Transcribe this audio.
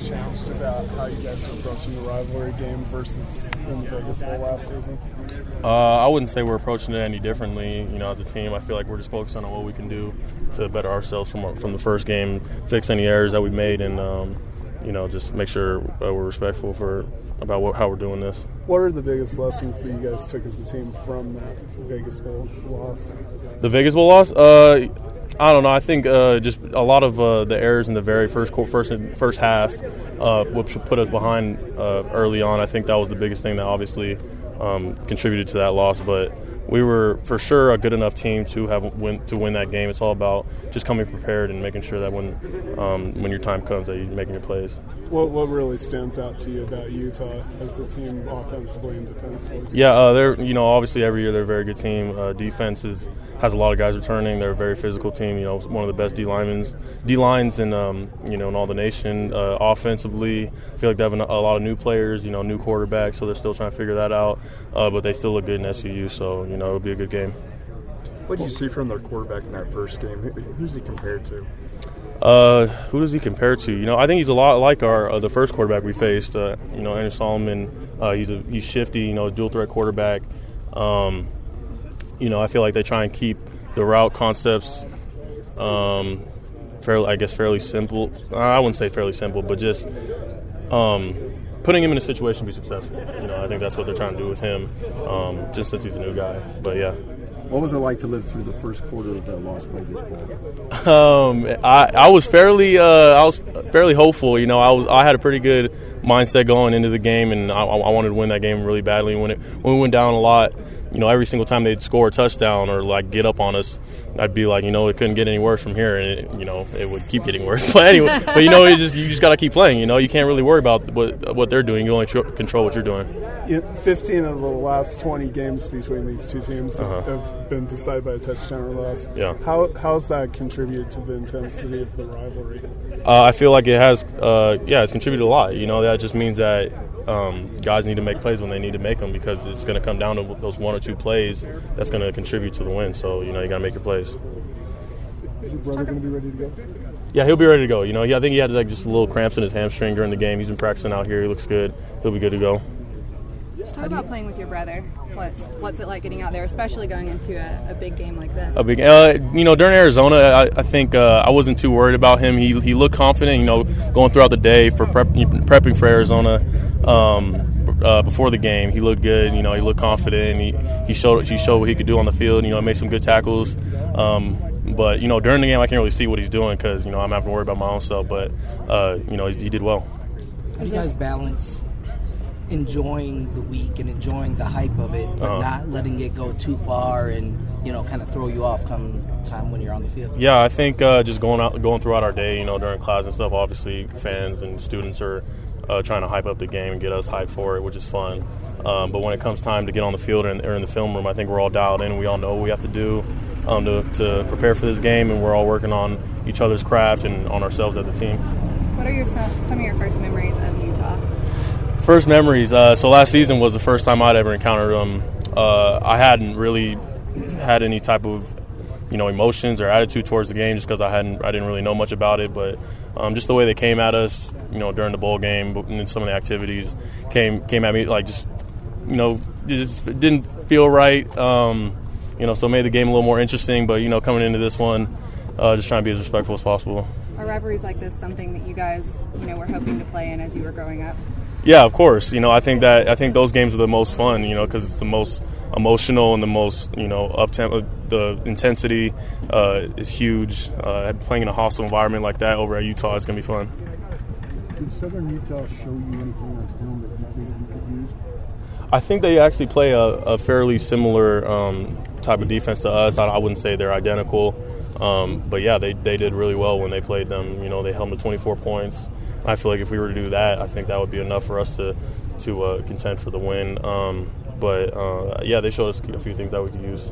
changed about how you guys are approaching the rivalry game versus in the Vegas Bowl last season? Uh, I wouldn't say we're approaching it any differently. You know, as a team, I feel like we're just focusing on what we can do to better ourselves from from the first game, fix any errors that we made, and um, you know, just make sure we're respectful for about what, how we're doing this. What are the biggest lessons that you guys took as a team from that Vegas Bowl loss? The Vegas Bowl loss. Uh, I don't know. I think uh, just a lot of uh, the errors in the very first first first half, uh, which put us behind uh, early on. I think that was the biggest thing that obviously um, contributed to that loss. But we were for sure a good enough team to have win to win that game. It's all about just coming prepared and making sure that when um, when your time comes that you're making your plays. What what really stands out to you about Utah as a team, offensively and defensively? Yeah, uh, they're you know obviously every year they're a very good team. Uh, defense is, has a lot of guys returning. They're a very physical team. You know, one of the best D linemen, D lines in um, you know in all the nation. Uh, offensively, I feel like they have a lot of new players. You know, new quarterbacks, so they're still trying to figure that out. Uh, but they still look good in SUU, so you know it'll be a good game. What did you see from their quarterback in that first game? Who's he compared to? Uh, who does he compare to? You know, I think he's a lot like our uh, the first quarterback we faced. Uh, you know, Anu Solomon. Uh, he's a he's shifty. You know, dual threat quarterback. Um, you know, I feel like they try and keep the route concepts, um, fairly, I guess, fairly simple. I wouldn't say fairly simple, but just um, putting him in a situation to be successful. You know, I think that's what they're trying to do with him, um, just since he's a new guy. But yeah. What was it like to live through the first quarter of the Las Vegas Bowl? Um, I, I was fairly uh, I was fairly hopeful. You know, I was I had a pretty good mindset going into the game, and I, I wanted to win that game really badly. When it when we went down a lot, you know, every single time they'd score a touchdown or like get up on us, I'd be like, you know, it couldn't get any worse from here, and it, you know, it would keep getting worse. But anyway, but you know, you just you just got to keep playing. You know, you can't really worry about what what they're doing. You only control what you're doing. Fifteen of the last twenty games between these two teams uh-huh. have been decided by a touchdown or less. Yeah. How how's that contributed to the intensity of the rivalry? Uh, I feel like it has. Uh, yeah, it's contributed a lot. You know, that just means that um, guys need to make plays when they need to make them because it's going to come down to those one or two plays that's going to contribute to the win. So you know you got to make your plays. Is your brother going to be ready to go? Yeah, he'll be ready to go. You know, I think he had like just a little cramps in his hamstring during the game. He's been practicing out here. He looks good. He'll be good to go. Just talk about playing with your brother. What, what's it like getting out there, especially going into a, a big game like this? A big, uh, you know, during Arizona, I, I think uh, I wasn't too worried about him. He he looked confident. You know, going throughout the day for prep, prepping for Arizona. Um, uh, before the game, he looked good. You know, he looked confident. He he showed he showed what he could do on the field. You know, made some good tackles. Um, but you know, during the game, I can't really see what he's doing because you know I'm having to worry about my own self. But uh, you know, he, he did well. How do you guys balance enjoying the week and enjoying the hype of it, but uh-huh. not letting it go too far and you know kind of throw you off come time when you're on the field? Yeah, I think uh, just going out, going throughout our day, you know, during class and stuff. Obviously, fans and students are uh, trying to hype up the game and get us hyped for it, which is fun. Um, but when it comes time to get on the field or in, or in, the film room, I think we're all dialed in. We all know what we have to do um, to, to prepare for this game, and we're all working on each other's craft and on ourselves as a team. What are your some, some of your first memories of Utah? First memories. Uh, so last season was the first time I'd ever encountered them. Uh, I hadn't really had any type of you know emotions or attitude towards the game just because I hadn't I didn't really know much about it. But um, just the way they came at us, you know, during the bowl game and some of the activities came came at me like just you know just didn't feel right. Um, you know, so made the game a little more interesting. But you know, coming into this one, uh, just trying to be as respectful as possible. Are rivalries like this something that you guys you know were hoping to play in as you were growing up? Yeah, of course. You know, I think that I think those games are the most fun. You know, because it's the most emotional and the most you know up tempo. The intensity uh, is huge. Uh, playing in a hostile environment like that over at Utah is gonna be fun. Did Southern Utah show you anything on film that you think you could use? I think they actually play a, a fairly similar um, type of defense to us. I, I wouldn't say they're identical, um, but yeah, they, they did really well when they played them. You know, they held them to 24 points. I feel like if we were to do that, I think that would be enough for us to to uh, contend for the win. Um, but uh, yeah, they showed us a few things that we could use.